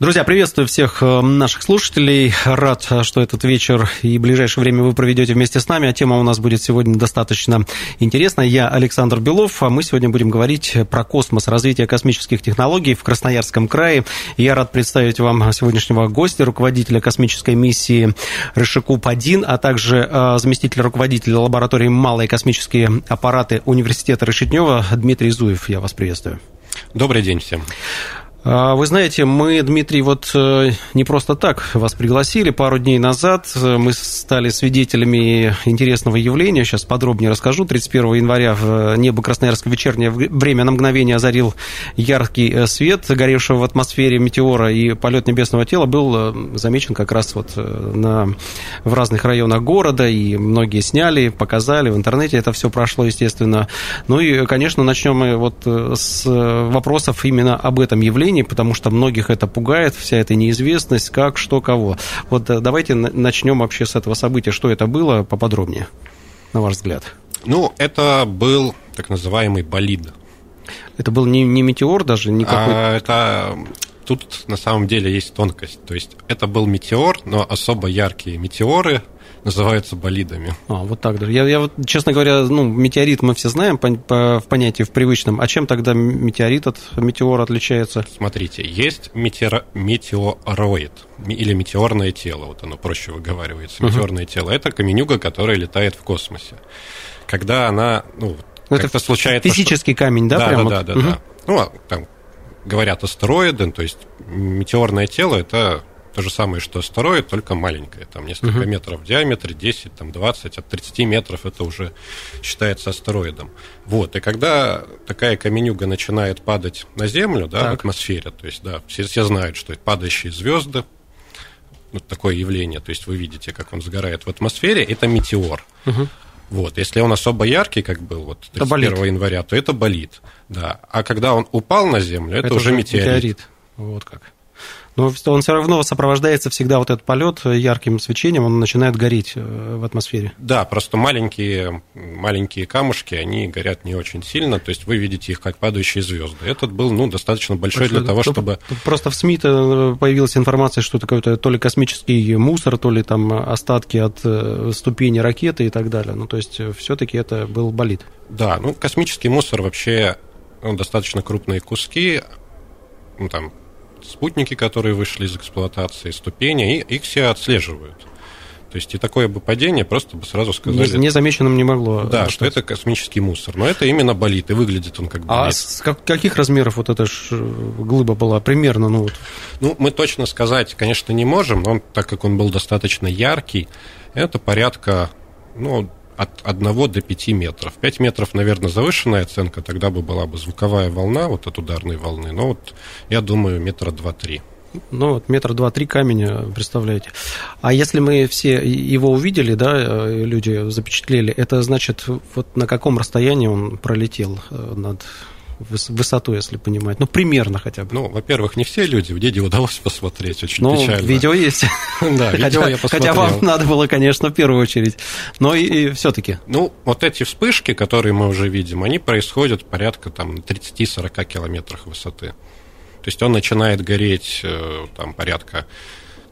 Друзья, приветствую всех э, наших слушателей. Рад, что этот вечер и ближайшее время вы проведете вместе с нами. А тема у нас будет сегодня достаточно интересная. Я Александр Белов, а мы сегодня будем говорить про космос, развитие космических технологий в Красноярском крае. Я рад представить вам сегодняшнего гостя, руководителя космической миссии Рышикуб-1, а также э, заместителя руководителя лаборатории «Малые космические аппараты» Университета Решетнева Дмитрий Зуев. Я вас приветствую. Добрый день всем. А, вы знаете, мы, Дмитрий, вот э, не просто так вас пригласили. Пару дней назад э, мы стали свидетелями интересного явления. Сейчас подробнее расскажу. 31 января в небо Красноярска вечернее время на мгновение озарил яркий э, свет, горевшего в атмосфере метеора, и полет небесного тела был замечен как раз вот на, в разных районах города, и многие сняли, показали, в интернете это все прошло, естественно. Ну и, конечно, начнем мы вот с вопросов именно об этом явлении направлений, потому что многих это пугает, вся эта неизвестность, как, что, кого. Вот э, давайте начнем вообще с этого события. Что это было поподробнее, на ваш взгляд? Ну, это был так называемый болид. Это был не, не метеор даже? Никакой... А, это тут на самом деле есть тонкость. То есть это был метеор, но особо яркие метеоры называются болидами. А, вот так даже. Я, я вот, честно говоря, ну, метеорит мы все знаем по, по, в понятии в привычном. А чем тогда метеорит от метеора отличается? Смотрите, есть метеор, метеороид или метеорное тело, вот оно проще выговаривается. Uh-huh. Метеорное тело – это каменюга, которая летает в космосе. Когда она, ну, ну это случается... Физический что... камень, да? Да, прям да, вот? да, да, uh-huh. да. Ну, а там говорят астероиды, то есть метеорное тело – это то же самое, что астероид, только маленькое, там несколько uh-huh. метров в диаметре, 10, там 20, от 30 метров это уже считается астероидом. Вот, и когда такая каменюга начинает падать на Землю, да, так. в атмосфере, то есть, да, все, все знают, что это падающие звезды, ну, такое явление, то есть вы видите, как он сгорает в атмосфере, это метеор. Uh-huh. Вот, если он особо яркий, как был вот 31 января, то это болит, да. А когда он упал на Землю, это, это уже метеорит. метеорит. Вот как. Но он все равно сопровождается всегда вот этот полет ярким свечением, он начинает гореть э, в атмосфере. Да, просто маленькие, маленькие камушки, они горят не очень сильно, то есть вы видите их как падающие звезды. Этот был ну, достаточно большой для того, чтобы... Просто в СМИ э, появилась информация, что это какой-то то ли космический мусор, то ли там остатки от э, ступени ракеты и так далее. Ну, то есть все-таки это был болид. Да, ну, космический мусор вообще ну, достаточно крупные куски, ну, там, спутники, которые вышли из эксплуатации, ступени, и их все отслеживают. То есть и такое бы падение просто бы сразу сказали... Незамеченным не могло. Да, что это космический мусор. Но это именно болит, и выглядит он как болит. А с как, каких размеров вот эта ж э, глыба была примерно? Ну, вот? ну, мы точно сказать, конечно, не можем, но он, так как он был достаточно яркий, это порядка, ну, от 1 до 5 метров. 5 метров, наверное, завышенная оценка, тогда бы была бы звуковая волна вот от ударной волны, но вот я думаю, метра 2-3. Ну, вот метр два-три камня, представляете. А если мы все его увидели, да, люди запечатлели, это значит, вот на каком расстоянии он пролетел э, над высоту, если понимать. Ну, примерно хотя бы. Ну, во-первых, не все люди. В Деде удалось посмотреть, очень ну, печально. видео есть. Да, видео я посмотрел. Хотя вам надо было, конечно, в первую очередь. Но и, все-таки. Ну, вот эти вспышки, которые мы уже видим, они происходят порядка там 30-40 километрах высоты. То есть он начинает гореть э, там порядка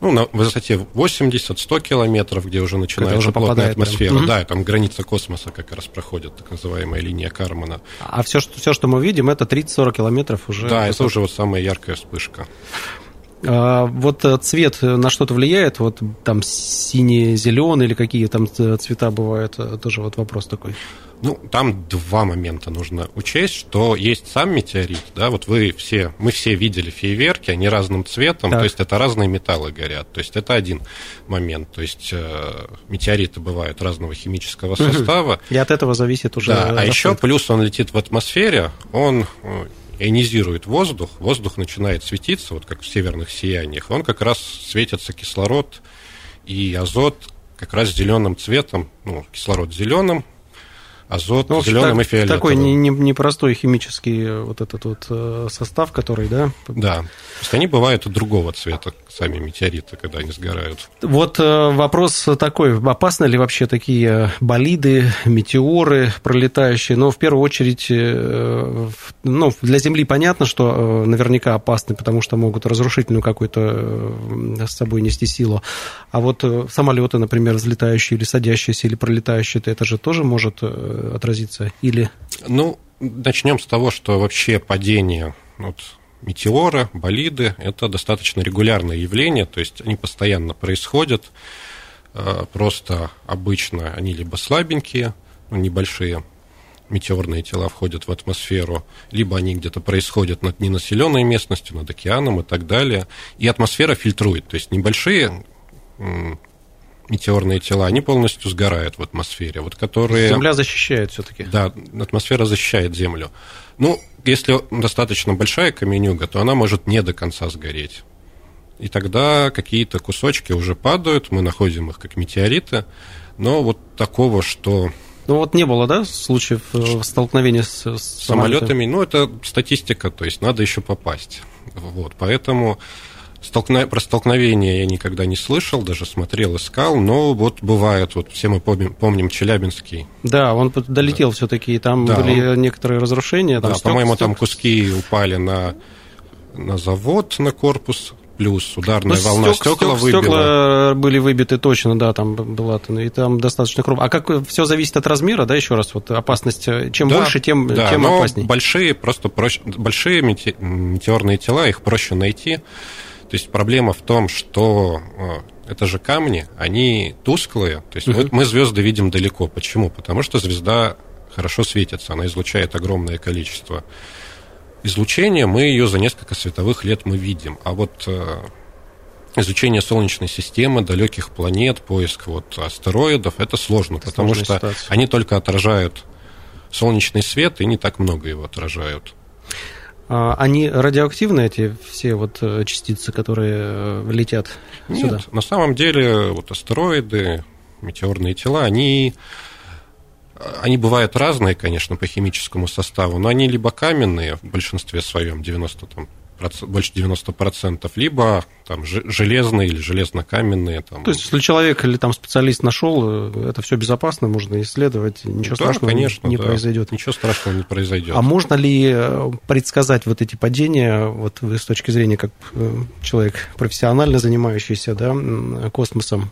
ну, на высоте 80-100 километров, где уже начинается уже плотная атмосфера. Прям. Да, там граница космоса как раз проходит, так называемая линия Кармана. А все, что, все, что мы видим, это 30-40 километров уже. Да, это уже вот самая яркая вспышка. А вот э, цвет на что-то влияет? Вот там синий, зеленый или какие там цвета бывают? Э, тоже вот вопрос такой. Ну, там два момента нужно учесть, что есть сам метеорит, да, вот вы все, мы все видели фейерверки, они разным цветом, так. то есть это разные металлы горят, то есть это один момент, то есть э, метеориты бывают разного химического состава. И от этого зависит уже... Да, а еще плюс он летит в атмосфере, он э, ионизирует воздух, воздух начинает светиться, вот как в северных сияниях, он как раз светится кислород и азот, как раз зеленым цветом, ну, кислород зеленым, азот Ну, зеленым так- и фиолетовым. Такой не- не- непростой химический э, вот этот вот э, состав, который, да? Да. То есть они бывают другого цвета, сами метеориты, когда они сгорают. Вот э, вопрос такой, опасны ли вообще такие болиды, метеоры пролетающие? Но в первую очередь, ну, для Земли понятно, что наверняка опасны, потому что могут разрушительную какую-то с собой нести силу. А вот самолеты, например, взлетающие или садящиеся, или пролетающие, то это же тоже может отразиться? Или Ну, начнем с того, что вообще падение вот, метеора, болиды – это достаточно регулярное явление, то есть они постоянно происходят, э, просто обычно они либо слабенькие, ну, небольшие, метеорные тела входят в атмосферу, либо они где-то происходят над ненаселенной местностью, над океаном и так далее. И атмосфера фильтрует, то есть небольшие метеорные тела, они полностью сгорают в атмосфере, вот которые... Земля защищает все-таки? Да, атмосфера защищает Землю. Ну, если достаточно большая каменюга, то она может не до конца сгореть. И тогда какие-то кусочки уже падают, мы находим их как метеориты, но вот такого, что Ну вот не было, да, случаев э, столкновения с, с с самолетами, ну, это статистика, то есть надо еще попасть. Вот, поэтому столкна- про столкновение я никогда не слышал, даже смотрел, искал, но вот бывает, вот все мы помним, помним Челябинский Да, он долетел все-таки, и там Да, были некоторые разрушения. Там Да, стек- по-моему, там куски упали на, на завод, на корпус, плюс ударная Ну, волна стек- стекла стек- выбила. Стекла были выбиты точно, да, там была, и там достаточно крупно. А как все зависит от размера, да, еще раз, вот опасность, э, чем Да, больше, тем, да, тем опаснее. большие, просто проще, большие мете- метеорные тела, их проще найти. То есть проблема в том, что э, это же камни, они тусклые. То есть вот мы звезды видим далеко. Почему? Потому что звезда хорошо светится, она излучает огромное количество излучения, мы ее за несколько световых лет мы видим. А вот э, изучение Солнечной системы, далеких планет, поиск вот астероидов, это сложно, Это потому что ситуация. они только отражают солнечный свет и не так много его отражают. А, Они радиоактивны, эти все вот э, частицы, которые э, летят Нет, сюда? на самом деле вот астероиды, метеорные тела, они, они бывают разные, конечно, по химическому составу, но они либо каменные в большинстве своем, 90 там, больше 90%, либо там же- железные или железно-каменные. Там. То есть, если человек или там специалист нашел, э, это все безопасно, можно исследовать, ничего Да, страшного конечно, не да. произойдет. Ничего страшного не произойдет. А можно ли э, предсказать вот эти падения, вот вы с точки зрения как э, человек профессионально занимающийся да, космосом,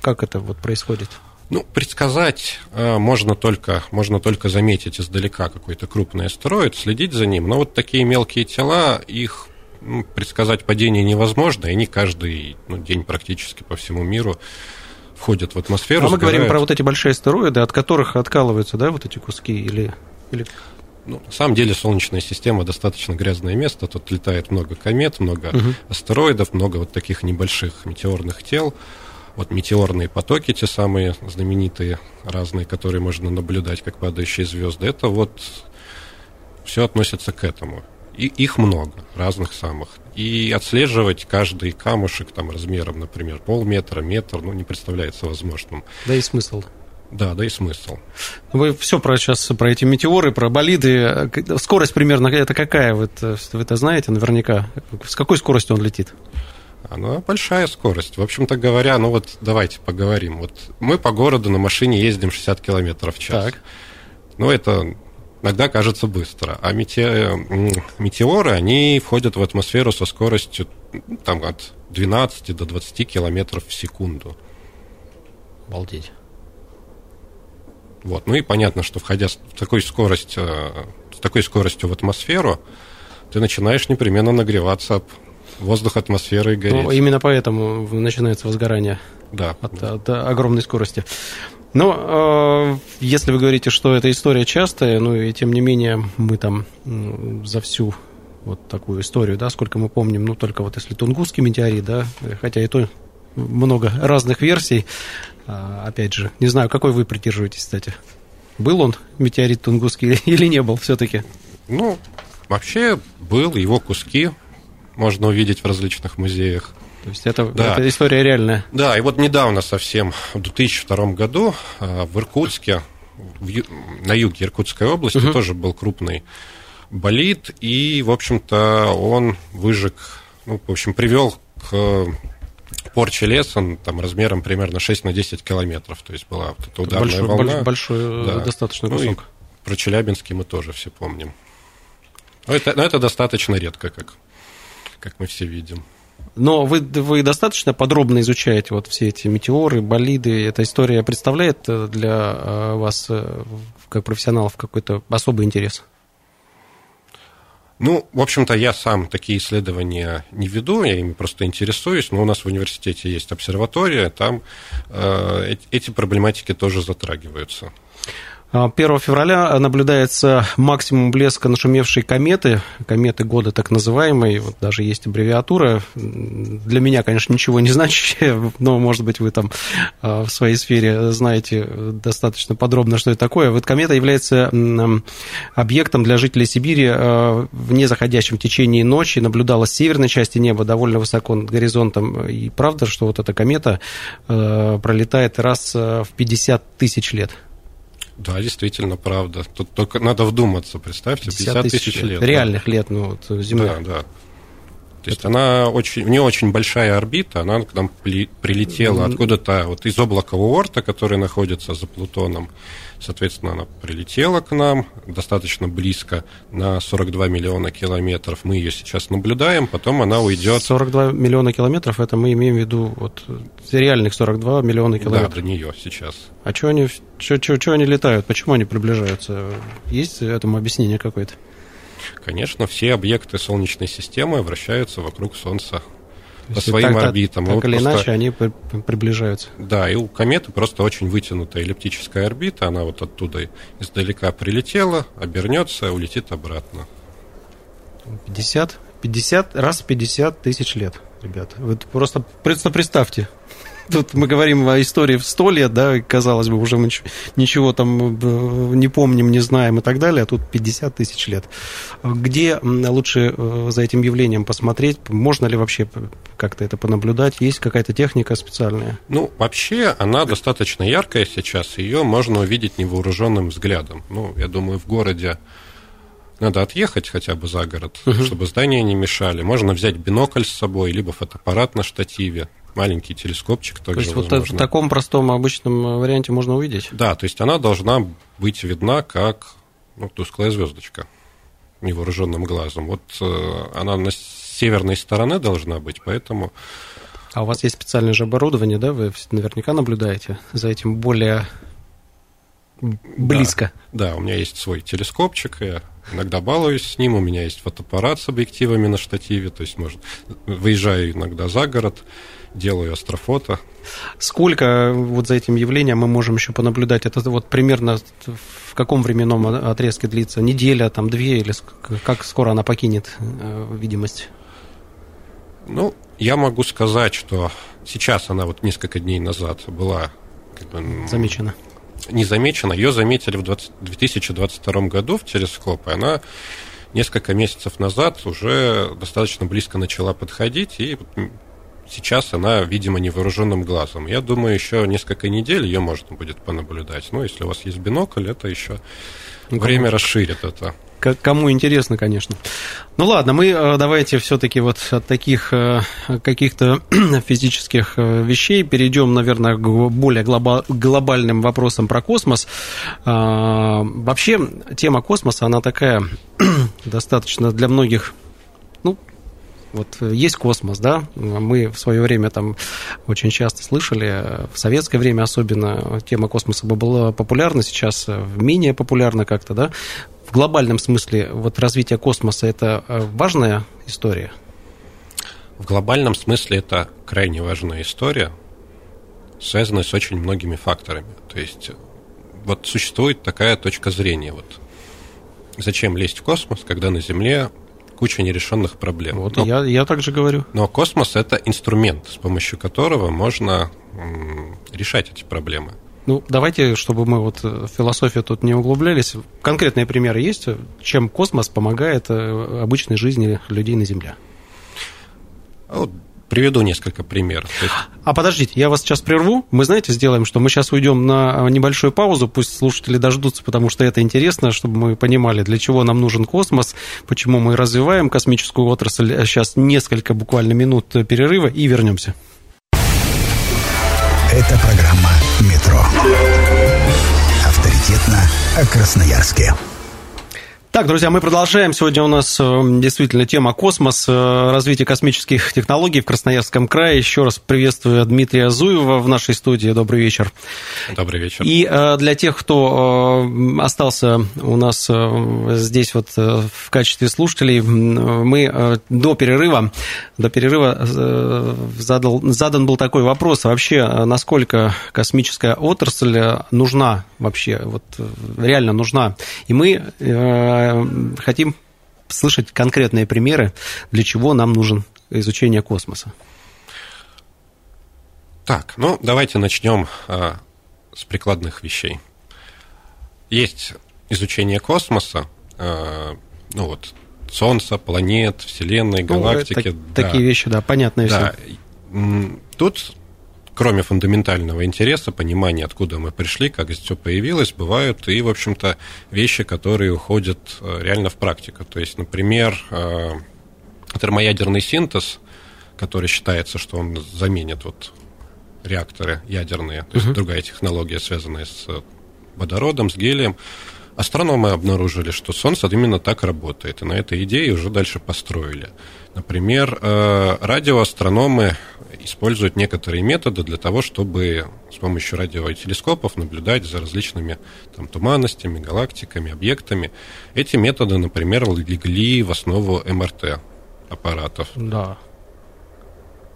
как это вот происходит? Ну, предсказать э, можно только, можно только заметить издалека какой-то крупный астероид, следить за ним. Но вот такие мелкие тела, их ну, предсказать падение невозможно, и они каждый ну, день практически по всему миру входят в атмосферу. а мы говорим про вот эти большие астероиды, от которых откалываются, да, вот эти куски или, или... Ну, на самом деле Солнечная система достаточно грязное место. Тут летает много комет, много Мгм. астероидов, много вот таких небольших метеорных тел. Вот метеорные потоки, те самые знаменитые, разные, которые можно наблюдать, как падающие звезды, это вот все относится к этому. И их много, разных самых. И отслеживать каждый камушек там размером, например, полметра, метр, ну, не представляется возможным. Да и смысл. Да, да и смысл. Вы все про сейчас про эти метеоры, про болиды. Скорость примерно это какая? Вы это, вы это знаете наверняка? С какой скоростью он летит? Она большая скорость. В общем-то говоря, ну вот давайте поговорим. Вот мы по городу на машине ездим 60 километров в час. Так. Ну, это иногда кажется быстро. А мете- метеоры, они входят в атмосферу со скоростью ну, там, от 12 до 20 километров в секунду. Обалдеть. Вот. Ну и понятно, что входя с такой, скорость, э, с такой скоростью в атмосферу, ты начинаешь непременно нагреваться воздух атмосферы и гореть. Ну, именно поэтому начинается возгорание Да. от, от огромной скорости. Но э, если вы говорите, что эта история частая, ну и тем не менее мы там за всю вот такую историю, да, сколько мы помним, ну только вот если Тунгусский метеорит, да, хотя и то много разных версий, А, опять же, не знаю, какой вы придерживаетесь, кстати. Был он метеорит Тунгусский или не был все-таки? Ну, вообще был, его куски можно увидеть в различных музеях. То есть это, да. это история реальная. Да, и вот недавно совсем, в 2002 году а, в Иркутске, в, на юге Иркутской области, угу. тоже был крупный болит, и, в общем-то, он выжег, ну, в общем, привел к порче леса там, размером примерно 6 на 10 километров. То есть была вот эта ударная большой, волна. Большой, да. достаточно кусок. Ну, про Челябинский мы тоже все помним. Но это, но это достаточно редко, как, как мы все видим. Но вы, вы достаточно подробно изучаете вот все эти метеоры, болиды. Эта история представляет для э, вас, э, как профессионалов, какой-то особый интерес? Ну, в общем-то, я сам такие исследования не веду, я ими просто интересуюсь, но у нас в университете есть обсерватория, там э, эти проблематики тоже затрагиваются. 1 февраля наблюдается максимум блеска нашумевшей кометы, кометы года так называемой, вот даже есть аббревиатура, для меня, конечно, ничего не значащая, но, может быть, вы там а, в своей сфере знаете достаточно подробно, что это такое. Вот комета является объектом для жителей Сибири а, в незаходящем течении ночи, наблюдалась в северной части неба довольно высоко над горизонтом, и правда, что вот эта комета а, пролетает раз в 50 тысяч лет? Да, действительно, правда. Тут только надо вдуматься, представьте, 50, 50 тысяч лет. реальных да. лет, ну, вот, Земля. Да, да. То есть она очень, у нее очень большая орбита, она к нам прилетела откуда-то вот из облака Уорта, который находится за Плутоном. Соответственно, она прилетела к нам достаточно близко, на 42 миллиона километров. Мы ее сейчас наблюдаем, потом она уйдет... 42 миллиона километров, это мы имеем в виду вот реальных 42 миллиона километров. Да, до нее сейчас. А что они, что, что, что они летают? Почему они приближаются? Есть этому объяснение какое-то? Конечно, все объекты Солнечной системы вращаются вокруг Солнца по своим так, орбитам. Так, так или просто... иначе они приближаются. Да, и у кометы просто очень вытянутая эллиптическая орбита, она вот оттуда издалека прилетела, обернется, улетит обратно. 50, 50 раз 50 тысяч лет, ребята. Вы просто, просто представьте, Тут мы говорим о истории в сто лет, да, казалось бы, уже мы ничего там э, не помним, не знаем и так далее, а тут 50 тысяч лет. Где лучше э, за этим явлением посмотреть? Можно ли вообще как-то это понаблюдать? Есть какая-то техника специальная? Ну, вообще она достаточно яркая сейчас, ее можно увидеть невооруженным взглядом. Ну, я думаю, в городе надо отъехать хотя бы за город, угу. чтобы здания не мешали. Можно взять бинокль с собой, либо фотоаппарат на штативе маленький телескопчик также То есть возможно. вот в таком простом обычном варианте можно увидеть? Да, то есть она должна быть видна как ну, тусклая звездочка невооруженным глазом. Вот э, она на северной стороне должна быть, поэтому... А у вас есть специальное же оборудование, да? Вы наверняка наблюдаете за этим более близко. Да, да, у меня есть свой телескопчик, я иногда балуюсь с ним, у меня есть фотоаппарат с объективами на штативе, то есть, может, выезжаю иногда за город, делаю астрофото. Сколько вот за этим явлением мы можем еще понаблюдать? Это вот примерно в каком временном отрезке длится? Неделя, там, две, или как скоро она покинет э, видимость? Ну, я могу сказать, что сейчас она вот несколько дней назад была как бы, замечена. Не замечена. Ее заметили в 20, 2022 году в телескоп, и она несколько месяцев назад уже достаточно близко начала подходить, и Сейчас она, видимо, невооруженным глазом. Я думаю, еще несколько недель ее можно будет понаблюдать. Но если у вас есть бинокль, это еще ну, время расширит это. Кому интересно, конечно. Ну ладно, мы э, давайте все-таки вот от таких э, каких-то физических э, вещей перейдем, наверное, к более глобальным вопросам про космос. А, вообще, тема космоса, она такая достаточно для многих вот э, есть космос, да, мы в свое время там очень часто слышали, в советское время особенно тема космоса была популярна, сейчас э, менее популярна как-то, да. В глобальном смысле вот развитие космоса – это э, важная история? В глобальном смысле это крайне важная история, связанная с очень многими факторами. То есть вот существует такая точка зрения. Вот зачем лезть в космос, когда на Земле куча нерешенных проблем. Вот но, я, я также говорю. Но космос это инструмент, с помощью которого можно м, решать эти проблемы. Ну, давайте, чтобы мы вот в философию тут не углублялись, конкретные примеры есть, чем космос помогает э, обычной жизни людей на Земле? А Приведу несколько примеров. есть... А подождите, я вас сейчас прерву. Мы, знаете, сделаем, что мы сейчас уйдем на небольшую паузу, пусть слушатели дождутся, потому что это интересно, чтобы мы понимали, для чего нам нужен космос, почему мы развиваем космическую отрасль. Сейчас несколько буквально минут перерыва и вернемся. Это программа «Метро». Авторитетно о Красноярске. Так, друзья, мы продолжаем. Сегодня у нас э, действительно тема космос, э, развитие космических технологий в Красноярском крае. Еще раз приветствую Дмитрия Зуева в нашей студии. Добрый вечер. Добрый вечер. И э, для тех, кто остался у нас здесь вот в качестве слушателей, мы до перерыва, до перерыва задал, задан был такой вопрос. Вообще, насколько космическая отрасль нужна вообще, вот реально нужна? И мы хотим слышать конкретные примеры, для чего нам нужен изучение космоса. Так, ну давайте начнем а, с прикладных вещей. Есть изучение космоса, а, ну вот Солнца, планет, Вселенной, ну, галактики. Ну, да. Такие вещи, да, понятные да. все. Тут кроме фундаментального интереса, понимания, откуда мы пришли, как все появилось, бывают и, в общем-то, вещи, которые уходят э, реально в практику. То есть, например, э, термоядерный синтез, который считается, что он заменит вот реакторы ядерные, то есть uh-huh. другая технология, связанная с водородом, с гелием. Астрономы обнаружили, что Солнце именно так работает, и на этой идее уже дальше построили. Например, э, радиоастрономы используют некоторые методы для того, чтобы с помощью радиотелескопов наблюдать за различными там, туманностями, галактиками, объектами. Эти методы, например, легли в основу МРТ аппаратов. Да.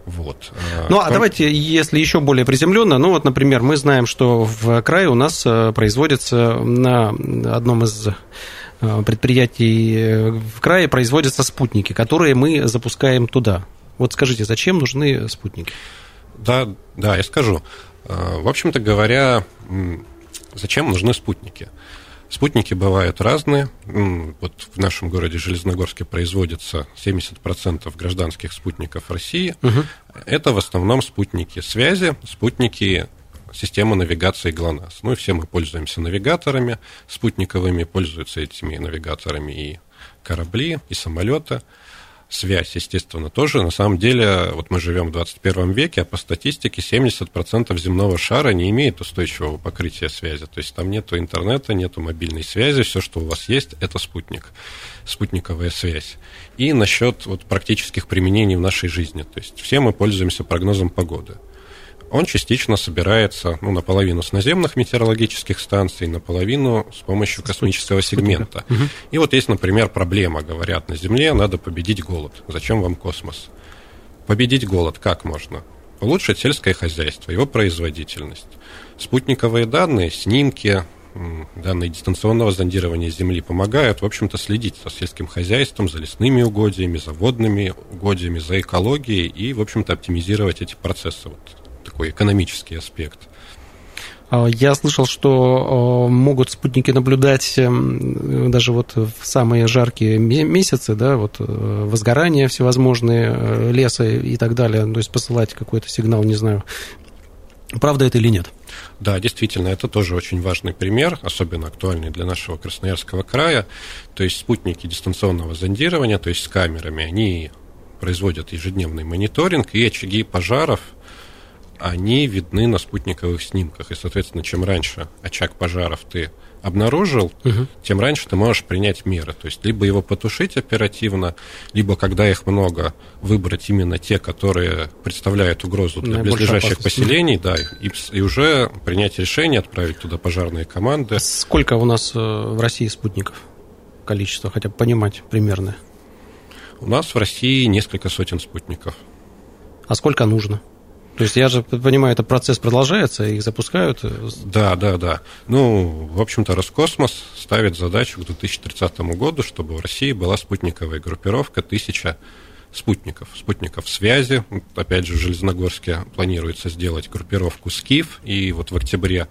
Вот. Ну, а давайте, если еще более приземленно, ну, вот, например, мы знаем, что в крае у нас э, производится на одном из э, предприятий в крае производятся спутники, которые мы запускаем туда. Вот скажите, зачем нужны спутники? Да, да, я скажу. Э, в общем-то говоря, зачем нужны спутники? Спутники бывают разные. Вот в нашем городе Железногорске производится 70% гражданских спутников России. Угу. Это в основном спутники связи, спутники системы навигации ГЛОНАСС. Ну и все мы пользуемся навигаторами спутниковыми, пользуются этими навигаторами и корабли, и самолеты связь, естественно, тоже. На самом деле, вот мы живем в 21 веке, а по статистике 70% земного шара не имеет устойчивого покрытия связи. То есть там нету интернета, нету мобильной связи, все, что у вас есть, это спутник, спутниковая связь. И насчет вот практических применений в нашей жизни. То есть все мы пользуемся прогнозом погоды он частично собирается ну, наполовину с наземных метеорологических станций, наполовину с помощью космического сегмента. Угу. И вот есть, например, проблема, говорят, на Земле надо победить голод. Зачем вам космос? Победить голод как можно? Улучшить сельское хозяйство, его производительность. Спутниковые данные, снимки, данные дистанционного зондирования Земли помогают, в общем-то, следить за сельским хозяйством, за лесными угодьями, за водными угодьями, за экологией и, в общем-то, оптимизировать эти процессы. Вот такой экономический аспект. А, я слышал, что могут спутники наблюдать эм, даже вот в самые жаркие месяцы, да, вот э, возгорания всевозможные э, леса и так далее, то есть посылать какой-то сигнал, не знаю, правда это или нет. Да, действительно, это тоже очень важный пример, особенно актуальный для нашего Красноярского края. То есть спутники дистанционного зондирования, то есть с камерами, они производят ежедневный мониторинг, и очаги пожаров – они видны на спутниковых снимках. И, соответственно, чем раньше очаг пожаров ты обнаружил, угу. тем раньше ты можешь принять меры. То есть либо его потушить оперативно, либо, когда их много, выбрать именно те, которые представляют угрозу для близлежащих поселений, да, и, и уже принять решение, отправить туда пожарные команды. Сколько у нас э, в России спутников? Количество, хотя бы понимать примерно. У нас в России несколько сотен спутников. А сколько нужно? То есть я же понимаю, это процесс продолжается, их запускают? Да, да, да. Ну, в общем-то, Роскосмос ставит задачу к 2030 году, чтобы в России была спутниковая группировка тысяча спутников, спутников связи. Опять же, в Железногорске планируется сделать группировку «Скиф», и вот в октябре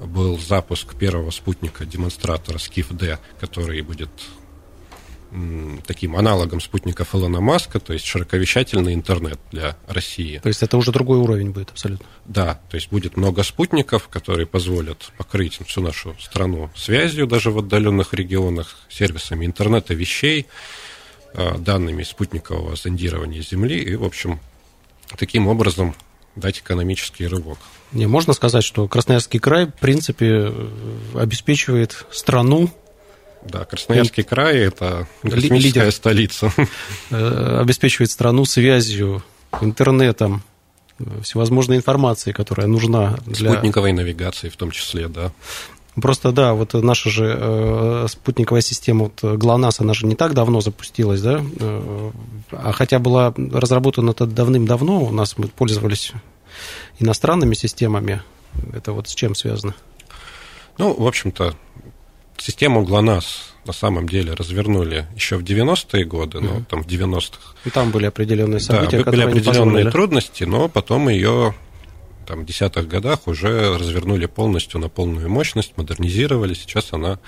был запуск первого спутника, демонстратора «Скиф-Д», который будет таким аналогом спутников Илона Маска, то есть широковещательный интернет для России. То есть это уже другой уровень будет абсолютно? Да, то есть будет много спутников, которые позволят покрыть всю нашу страну связью даже в отдаленных регионах, сервисами интернета вещей, а, данными спутникового зондирования Земли и, в общем, таким образом дать экономический рывок. Не, можно сказать, что Красноярский край, в принципе, обеспечивает страну да, Красноярский край – это космическая Лидер. столица. Э, обеспечивает страну связью, интернетом, всевозможной информацией, которая нужна для... Спутниковой навигации в том числе, да. Просто, да, вот наша же э, спутниковая система, вот ГЛОНАСС, она же не так давно запустилась, да, э, а хотя была разработана это давным-давно, у нас мы пользовались иностранными системами, это вот с чем связано? Ну, в общем-то, Систему ГЛОНАСС на самом деле развернули еще в 90-е годы, ну, там в 90-х. И там были определенные события, да, были определенные трудности, но потом ее там, в десятых годах уже развернули полностью на полную мощность, модернизировали. Сейчас она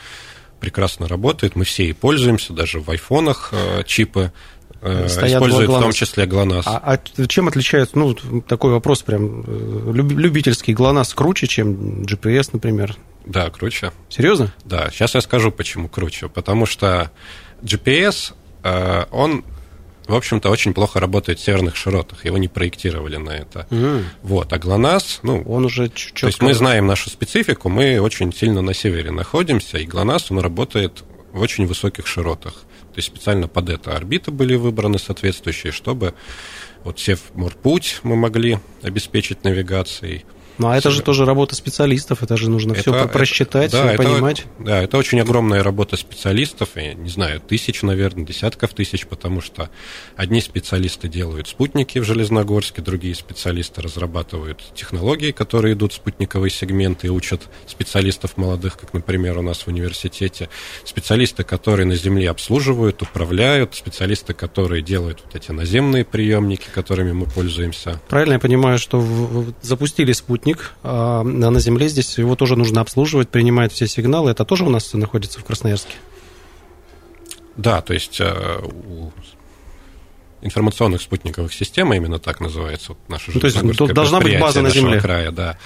прекрасно работает. Мы все и пользуемся, даже в айфонах э, чипы э, используют в том числе ГЛОНАСС. А, а чем отличается, ну, такой вопрос прям, э, любительский ГЛОНАСС круче, чем GPS, например? Да, круче. Серьезно? Да, сейчас я скажу, почему круче. Потому что GPS, э, он, в общем-то, очень плохо работает в северных широтах. Его не проектировали на это. Mm. Вот. А ГЛОНАСС, ну... Он уже чуть То есть мы знаем нашу специфику, мы очень сильно на севере находимся, и ГЛОНАСС, он работает в очень высоких широтах. То есть специально под это орбиты были выбраны соответствующие, чтобы вот сев морпуть мы могли обеспечить навигацией, ну, а это же тоже работа специалистов, это же нужно это, все просчитать, это, да, все понимать. Да, это очень огромная работа специалистов, я не знаю, тысяч, наверное, десятков тысяч, потому что одни специалисты делают спутники в Железногорске, другие специалисты разрабатывают технологии, которые идут в спутниковые сегменты и учат специалистов молодых, как, например, у нас в университете, специалисты, которые на Земле обслуживают, управляют, специалисты, которые делают вот эти наземные приемники, которыми мы пользуемся. Правильно я понимаю, что запустили спутник, спутник, а на Земле здесь его тоже нужно обслуживать, принимает все сигналы. Это тоже у нас находится в Красноярске? Да, то есть э, у информационных спутниковых систем, именно так называется вот наша ну, То есть должна быть база на Земле? края, да.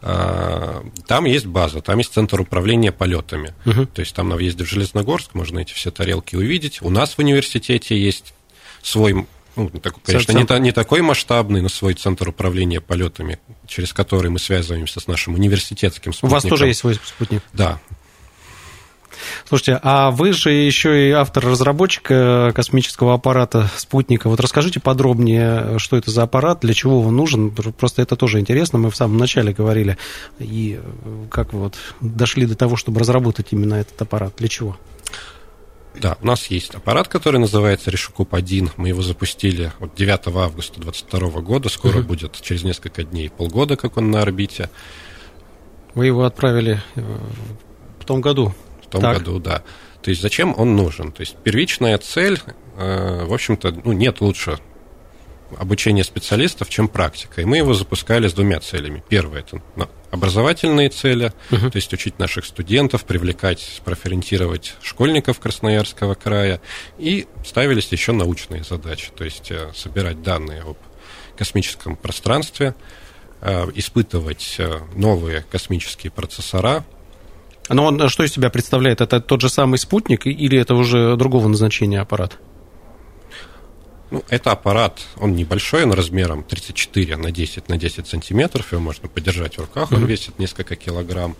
А, там есть база, там есть центр управления полетами. Угу. То есть там на въезде в Железногорск можно эти все тарелки увидеть. У нас в университете есть свой ну, так, конечно, не, не такой масштабный, но свой центр управления полетами, через который мы связываемся с нашим университетским спутником. У вас тоже есть свой спутник? Да. Слушайте, а вы же еще и автор-разработчик э, космического аппарата спутника. Вот расскажите подробнее, что это за аппарат, для чего он нужен. Просто это тоже интересно. Мы в самом начале говорили. И э, как вы вот дошли до того, чтобы разработать именно этот аппарат? Для чего? Да, у нас есть аппарат, который называется Решукуп-1. Мы его запустили вот 9 августа 2022 года. Скоро угу. будет через несколько дней, полгода, как он на орбите. Вы его отправили э, в том году? В том так. году, да. То есть зачем он нужен? То есть первичная цель, э, в общем-то, ну, нет лучше обучения специалистов, чем практика. И мы его запускали с двумя целями. Первое – это образовательные цели, uh-huh. то есть учить наших студентов, привлекать, профориентировать школьников Красноярского края. И ставились еще научные задачи, то есть э, собирать данные об космическом пространстве, э, испытывать э, новые космические процессора, но он что из себя представляет? Это тот же самый спутник или это уже другого назначения аппарат? Ну, это аппарат, он небольшой, он размером 34 на 10 на 10 сантиметров, его можно подержать в руках, он весит несколько килограмм.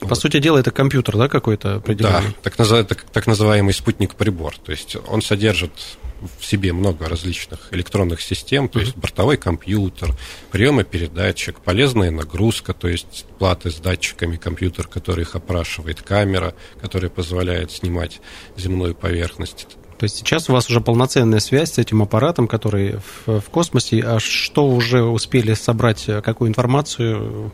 По вот. сути дела, это компьютер, да, какой-то определенный? Да, так, назыв... так, так называемый спутник-прибор. То есть он содержит в себе много различных электронных систем, то есть бортовой компьютер, приемы передатчик, полезная нагрузка, то есть платы с датчиками, компьютер, который их опрашивает, камера, которая позволяет снимать земную поверхность то есть сейчас у вас уже полноценная связь с этим аппаратом, который в, в космосе. А что уже успели собрать, э, какую информацию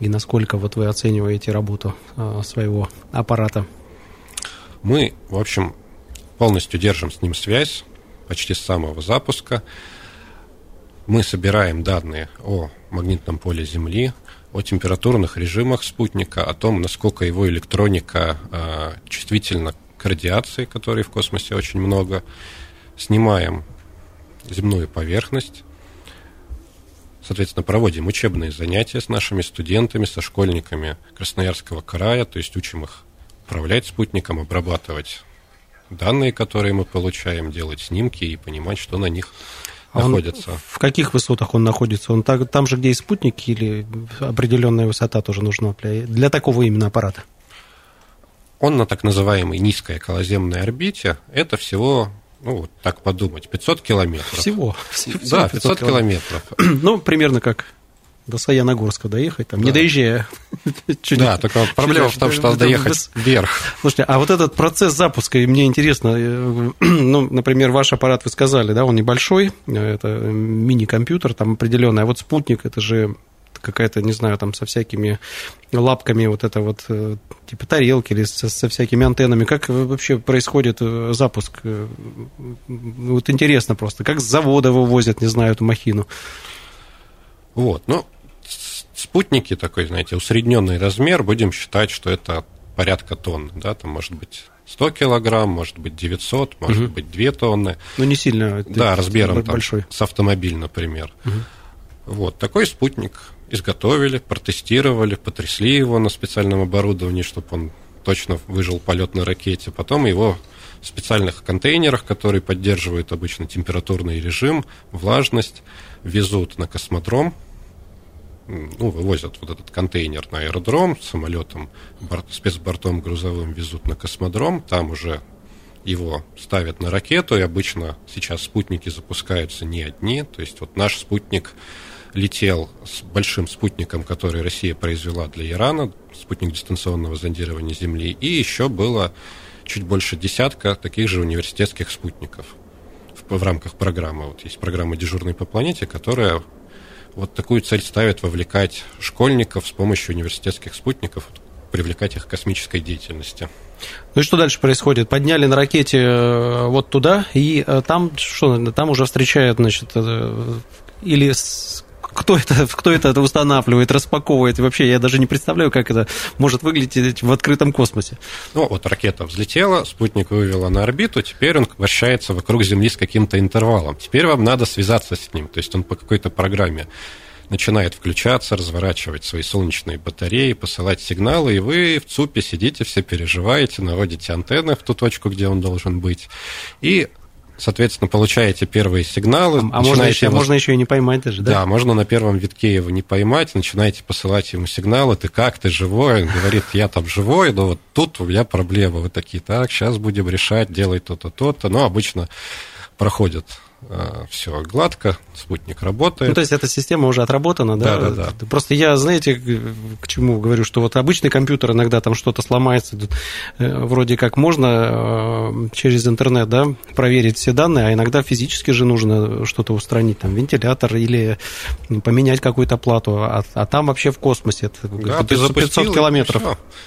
и насколько вот вы оцениваете работу э, своего аппарата? Мы, в общем, полностью держим с ним связь почти с самого запуска. Мы собираем данные о магнитном поле Земли, о температурных режимах спутника, о том, насколько его электроника э, чувствительна к радиации, которой в космосе очень много, снимаем земную поверхность, соответственно, проводим учебные занятия с нашими студентами, со школьниками Красноярского края, то есть учим их управлять спутником, обрабатывать данные, которые мы получаем, делать снимки и понимать, что на них а находится. в каких высотах он находится? Он так, там же, где и спутники, или определенная высота тоже нужна для, для такого именно аппарата? Он на так называемой низкой околоземной орбите. Это всего, ну, вот так подумать, 500 километров. Всего? всего да, 500, 500 километров. километров. Ну, примерно как до Саяногорска доехать, там, да. не доезжая. Да, только проблема в том, что надо доехать вверх. Слушайте, а вот этот процесс запуска, мне интересно, э, ну, например, ваш аппарат, вы сказали, да, он небольшой, это мини-компьютер, там определенный, а вот спутник, это же какая-то, не знаю, там со всякими лапками, вот это вот, э, типа тарелки или со, со всякими антеннами. Как вообще происходит э, запуск? Вот интересно просто, как с завода вывозят, не знаю, эту махину. Вот, ну, спутники такой, знаете, усредненный размер, будем считать, что это порядка тонн, да, там может быть 100 килограмм, может быть 900, может угу. быть 2 тонны. Ну, не сильно. Да, размером большой. Там, с автомобиль, например. Угу. Вот, такой спутник изготовили, протестировали, потрясли его на специальном оборудовании, чтобы он точно выжил полет на ракете. Потом его в специальных контейнерах, которые поддерживают обычно температурный режим, влажность, везут на космодром, ну, вывозят вот этот контейнер на аэродром самолетом, борт, спецбортом грузовым везут на космодром, там уже его ставят на ракету, и обычно сейчас спутники запускаются не одни, то есть вот наш спутник летел с большим спутником, который Россия произвела для Ирана, спутник дистанционного зондирования Земли, и еще было чуть больше десятка таких же университетских спутников в, в рамках программы. Вот есть программа «Дежурный по планете», которая вот такую цель ставит вовлекать школьников с помощью университетских спутников, привлекать их к космической деятельности. Ну и что дальше происходит? Подняли на ракете э, вот туда, и э, там что, там уже встречают, значит, э, или кто это, кто это устанавливает, распаковывает. И вообще, я даже не представляю, как это может выглядеть в открытом космосе. Ну, вот ракета взлетела, спутник вывела на орбиту, теперь он вращается вокруг Земли с каким-то интервалом. Теперь вам надо связаться с ним, то есть он по какой-то программе начинает включаться, разворачивать свои солнечные батареи, посылать сигналы, и вы в ЦУПе сидите, все переживаете, наводите антенны в ту точку, где он должен быть, и соответственно, получаете первые сигналы. А, можно еще, его... можно еще и не поймать даже, да? Да, можно на первом витке его не поймать, начинаете посылать ему сигналы, ты как, ты живой? Он говорит, я там живой, но вот тут у меня проблема. Вы такие, так, сейчас будем решать, делать то-то, то-то. Но обычно проходят все гладко, спутник работает. Ну, то есть эта система уже отработана, да? Да, да, да. Просто я, знаете, к чему говорю, что вот обычный компьютер иногда там что-то сломается, э, вроде как можно э, через интернет, да, проверить все данные, а иногда физически же нужно что-то устранить, там, вентилятор или поменять какую-то плату, а, а там вообще в космосе, это да, 500, 500 километров.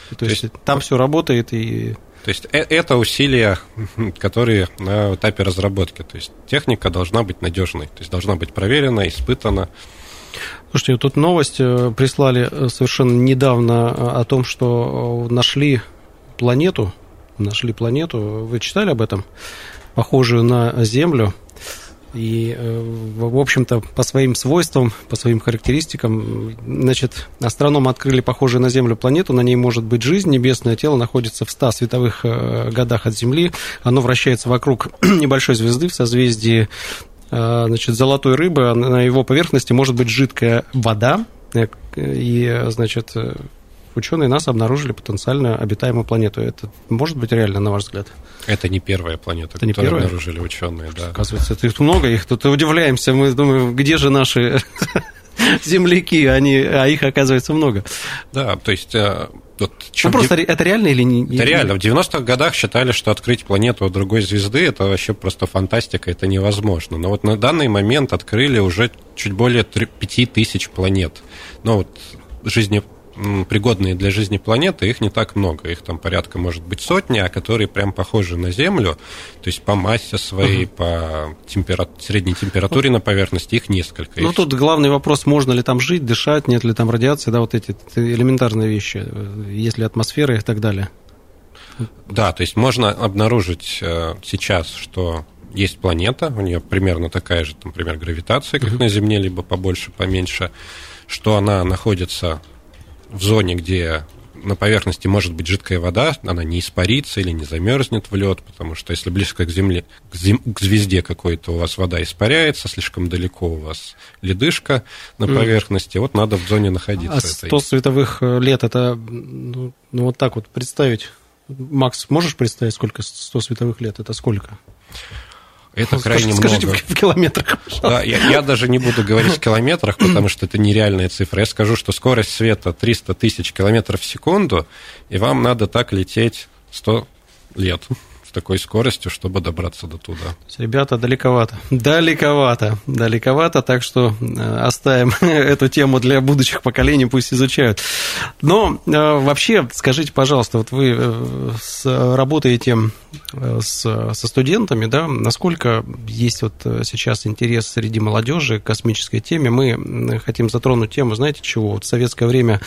То, то есть там все работает и то есть э, это усилия, которые на этапе разработки. То есть техника должна быть надежной, то есть должна быть проверена, испытана. Слушайте, тут новость э, прислали э, совершенно недавно о том, что нашли планету, нашли планету, вы читали об этом, похожую на Землю, и, э, в общем-то, по своим свойствам, по своим характеристикам, значит, астрономы открыли похожую на Землю планету, на ней может быть жизнь, небесное тело находится в 100 световых э, годах от Земли, оно вращается вокруг небольшой звезды в созвездии э, значит, золотой рыбы, на его поверхности может быть жидкая вода, и, значит, ученые нас обнаружили потенциально обитаемую планету. Это может быть реально, на ваш взгляд? Это не первая планета, это не которую первая? обнаружили ученые, да. Оказывается, их много, их тут удивляемся. Мы думаем, где же наши земляки, они, а их оказывается много. Да, то есть э, вот, ну, просто это реально или не? Это реально. В 90-х годах считали, что открыть планету другой звезды это вообще просто фантастика, это невозможно. Но вот на данный момент открыли уже чуть более 5 тысяч планет. Но вот жизни пригодные для жизни планеты, их не так много. Их там порядка, может быть, сотни, а которые прям похожи на Землю, то есть по массе своей, угу. по темпера... средней температуре ну, на поверхности, их несколько. Ну, тут главный вопрос, можно ли там жить, дышать, нет ли там радиации, да, вот эти элементарные вещи, есть ли атмосфера и так далее. Да, то есть можно обнаружить э, сейчас, что есть планета, у нее примерно такая же, например, гравитация, как uh-huh. на Земле, либо побольше, поменьше, что она находится в зоне, где на поверхности может быть жидкая вода, она не испарится или не замерзнет в лед, потому что если близко к Земле, к, зем, к звезде какой-то у вас вода испаряется, слишком далеко у вас ледышка на поверхности, mm. вот надо в зоне находиться. А 100 световых э, лет, это, ну, ну вот так вот представить, Макс, можешь представить, сколько 100 световых лет, это сколько? Это крайне скажите, много. в километрах. Да, я, я даже не буду говорить в километрах, потому что это нереальная цифра. Я скажу, что скорость света 300 тысяч километров в секунду, и вам надо так лететь 100 лет такой скоростью, чтобы добраться до туда. Ребята, далековато. Далековато. Далековато, так что э, оставим эту тему для будущих поколений, пусть изучают. Но э, вообще, скажите, пожалуйста, вот вы э, работаете с, со студентами, да, насколько есть вот сейчас интерес среди молодежи к космической теме? Мы хотим затронуть тему, знаете чего? Вот в советское время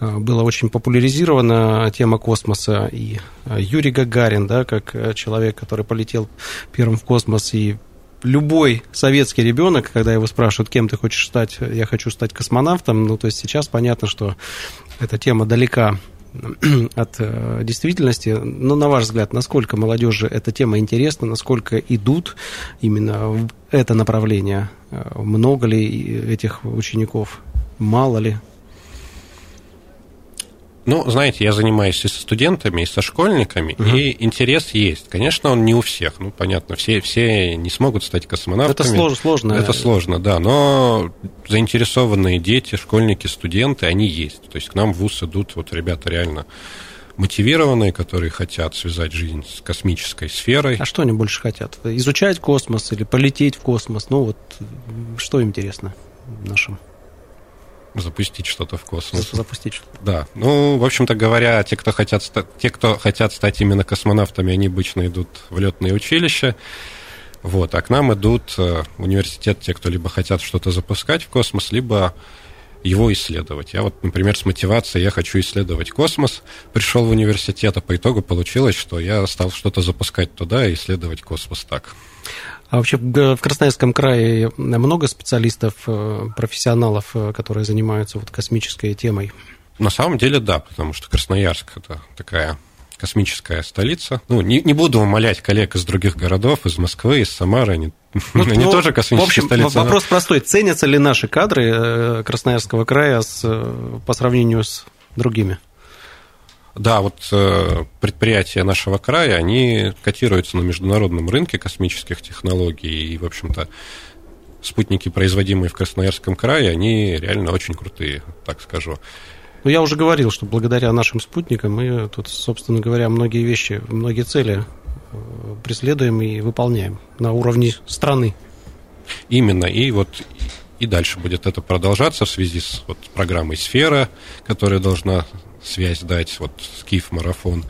была очень популяризирована тема космоса, и Юрий Гагарин, да, как человек, который полетел первым в космос, и любой советский ребенок, когда его спрашивают, кем ты хочешь стать, я хочу стать космонавтом, ну, то есть сейчас понятно, что эта тема далека от э, действительности. Но, на ваш взгляд, насколько молодежи эта тема интересна, насколько идут именно в это направление? Э, много ли этих учеников? Мало ли? Ну, знаете, я занимаюсь и со студентами, и со школьниками, угу. и интерес есть. Конечно, он не у всех. Ну, понятно, все, все не смогут стать космонавтами. Это сложно, сложно. Это сложно, да. Но заинтересованные дети, школьники, студенты, они есть. То есть к нам в ВУЗ идут вот ребята реально мотивированные, которые хотят связать жизнь с космической сферой. А что они больше хотят? Изучать космос или полететь в космос? Ну вот что интересно нашим запустить что-то в космос. Запустить что-то. Да. Ну, в общем-то говоря, те, кто хотят, те, кто хотят стать именно космонавтами, они обычно идут в летные училища. Вот, а к нам идут э, в университет те, кто либо хотят что-то запускать в космос, либо его исследовать. Я вот, например, с мотивацией «я хочу исследовать космос», пришел в университет, а по итогу получилось, что я стал что-то запускать туда и исследовать космос так. А вообще в Красноярском крае много специалистов, э, профессионалов, э, которые занимаются вот космической темой? На самом деле, да, потому что Красноярск – это такая космическая столица. Ну, не, не буду умолять коллег из других городов, из Москвы, из Самары, они, ну, они ну, тоже космическая в общем, столица. Вопрос но... простой. Ценятся ли наши кадры э, Красноярского края с, по сравнению с другими? Да, вот э, предприятия нашего края, они котируются на международном рынке космических технологий, и, в общем-то, спутники, производимые в Красноярском крае, они реально очень крутые, так скажу. Ну, я уже говорил, что благодаря нашим спутникам мы тут, собственно говоря, многие вещи, многие цели э, преследуем и выполняем на уровне страны. Именно, и вот и дальше будет это продолжаться в связи с вот, программой «Сфера», которая должна связь дать, вот Скиф, Марафон,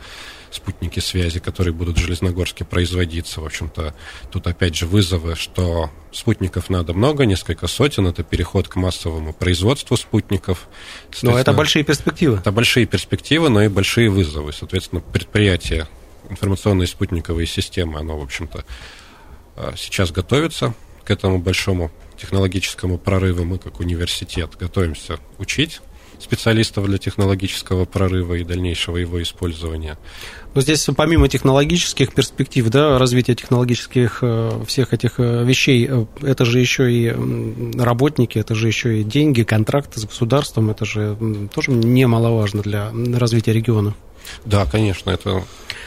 спутники связи, которые будут в Железногорске производиться. В общем-то, тут опять же вызовы, что спутников надо много, несколько сотен, это переход к массовому производству спутников. Но это большие перспективы. Это большие перспективы, но и большие вызовы. Соответственно, предприятие информационные спутниковые системы, оно, в общем-то, а, сейчас готовится к этому большому технологическому прорыву. Мы, как университет, готовимся учить специалистов для технологического прорыва и дальнейшего его использования. Но здесь помимо технологических перспектив, да, развития технологических э, всех этих э, вещей, э, это же еще и работники, это же еще и деньги, контракты с государством, это же тоже немаловажно для развития региона. Да, конечно, это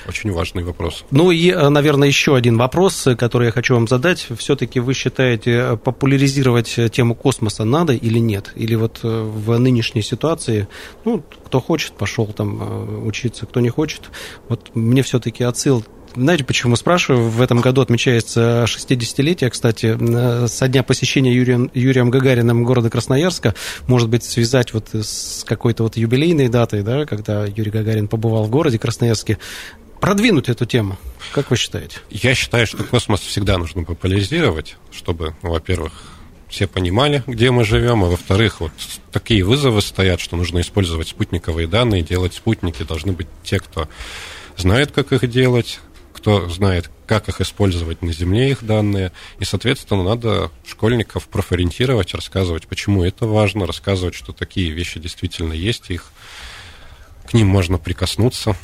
очень важный вопрос. Ну и, э, наверное, еще один вопрос, э, который я хочу вам задать. Все-таки вы считаете, э, популяризировать тему космоса надо или нет? Или вот в нынешней ситуации, ну, кто хочет, пошел там учиться, кто не хочет. Вот мне все-таки отсыл знаете, почему спрашиваю? В этом году отмечается 60-летие, кстати, со дня посещения Юрием, Юрием Гагариным города Красноярска. Может быть, связать вот с какой-то вот юбилейной датой, да, когда Юрий Гагарин побывал в городе Красноярске продвинуть эту тему? Как вы считаете? Я считаю, что космос всегда нужно популяризировать, чтобы, во-первых, все понимали, где мы живем, а во-вторых, вот такие вызовы стоят, что нужно использовать спутниковые данные, делать спутники, должны быть те, кто знает, как их делать, кто знает, как их использовать на Земле, их данные. И, соответственно, надо школьников профориентировать, рассказывать, почему это важно, рассказывать, что такие вещи действительно есть, их к ним можно прикоснуться.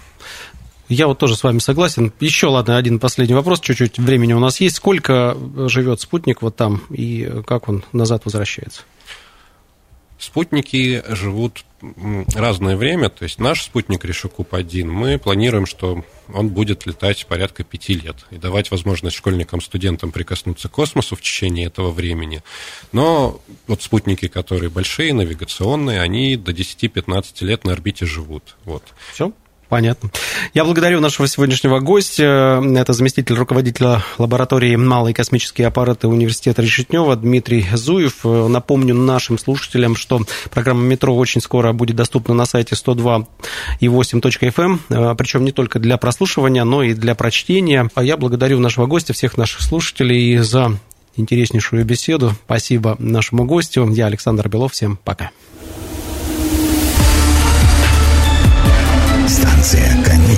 Я вот тоже с вами согласен. Еще, ладно, один последний вопрос. Чуть-чуть времени у нас есть. Сколько живет спутник вот там и как он назад возвращается? Спутники живут разное время, то есть наш спутник Решекуп-1, мы планируем, что он будет летать порядка пяти лет и давать возможность школьникам, студентам прикоснуться к космосу в течение этого времени. Но вот спутники, которые большие, навигационные, они до 10-15 лет на орбите живут. Вот. Все? Понятно. Я благодарю нашего сегодняшнего гостя. Это заместитель руководителя лаборатории «Малые космические аппараты» Университета Решетнева Дмитрий Зуев. Напомню нашим слушателям, что программа «Метро» очень скоро будет доступна на сайте 102 и 8.fm, эм. причем не только для прослушивания, но и для прочтения. А я благодарю нашего гостя, всех наших слушателей за интереснейшую беседу. Спасибо нашему гостю. Я Александр Белов. Всем пока.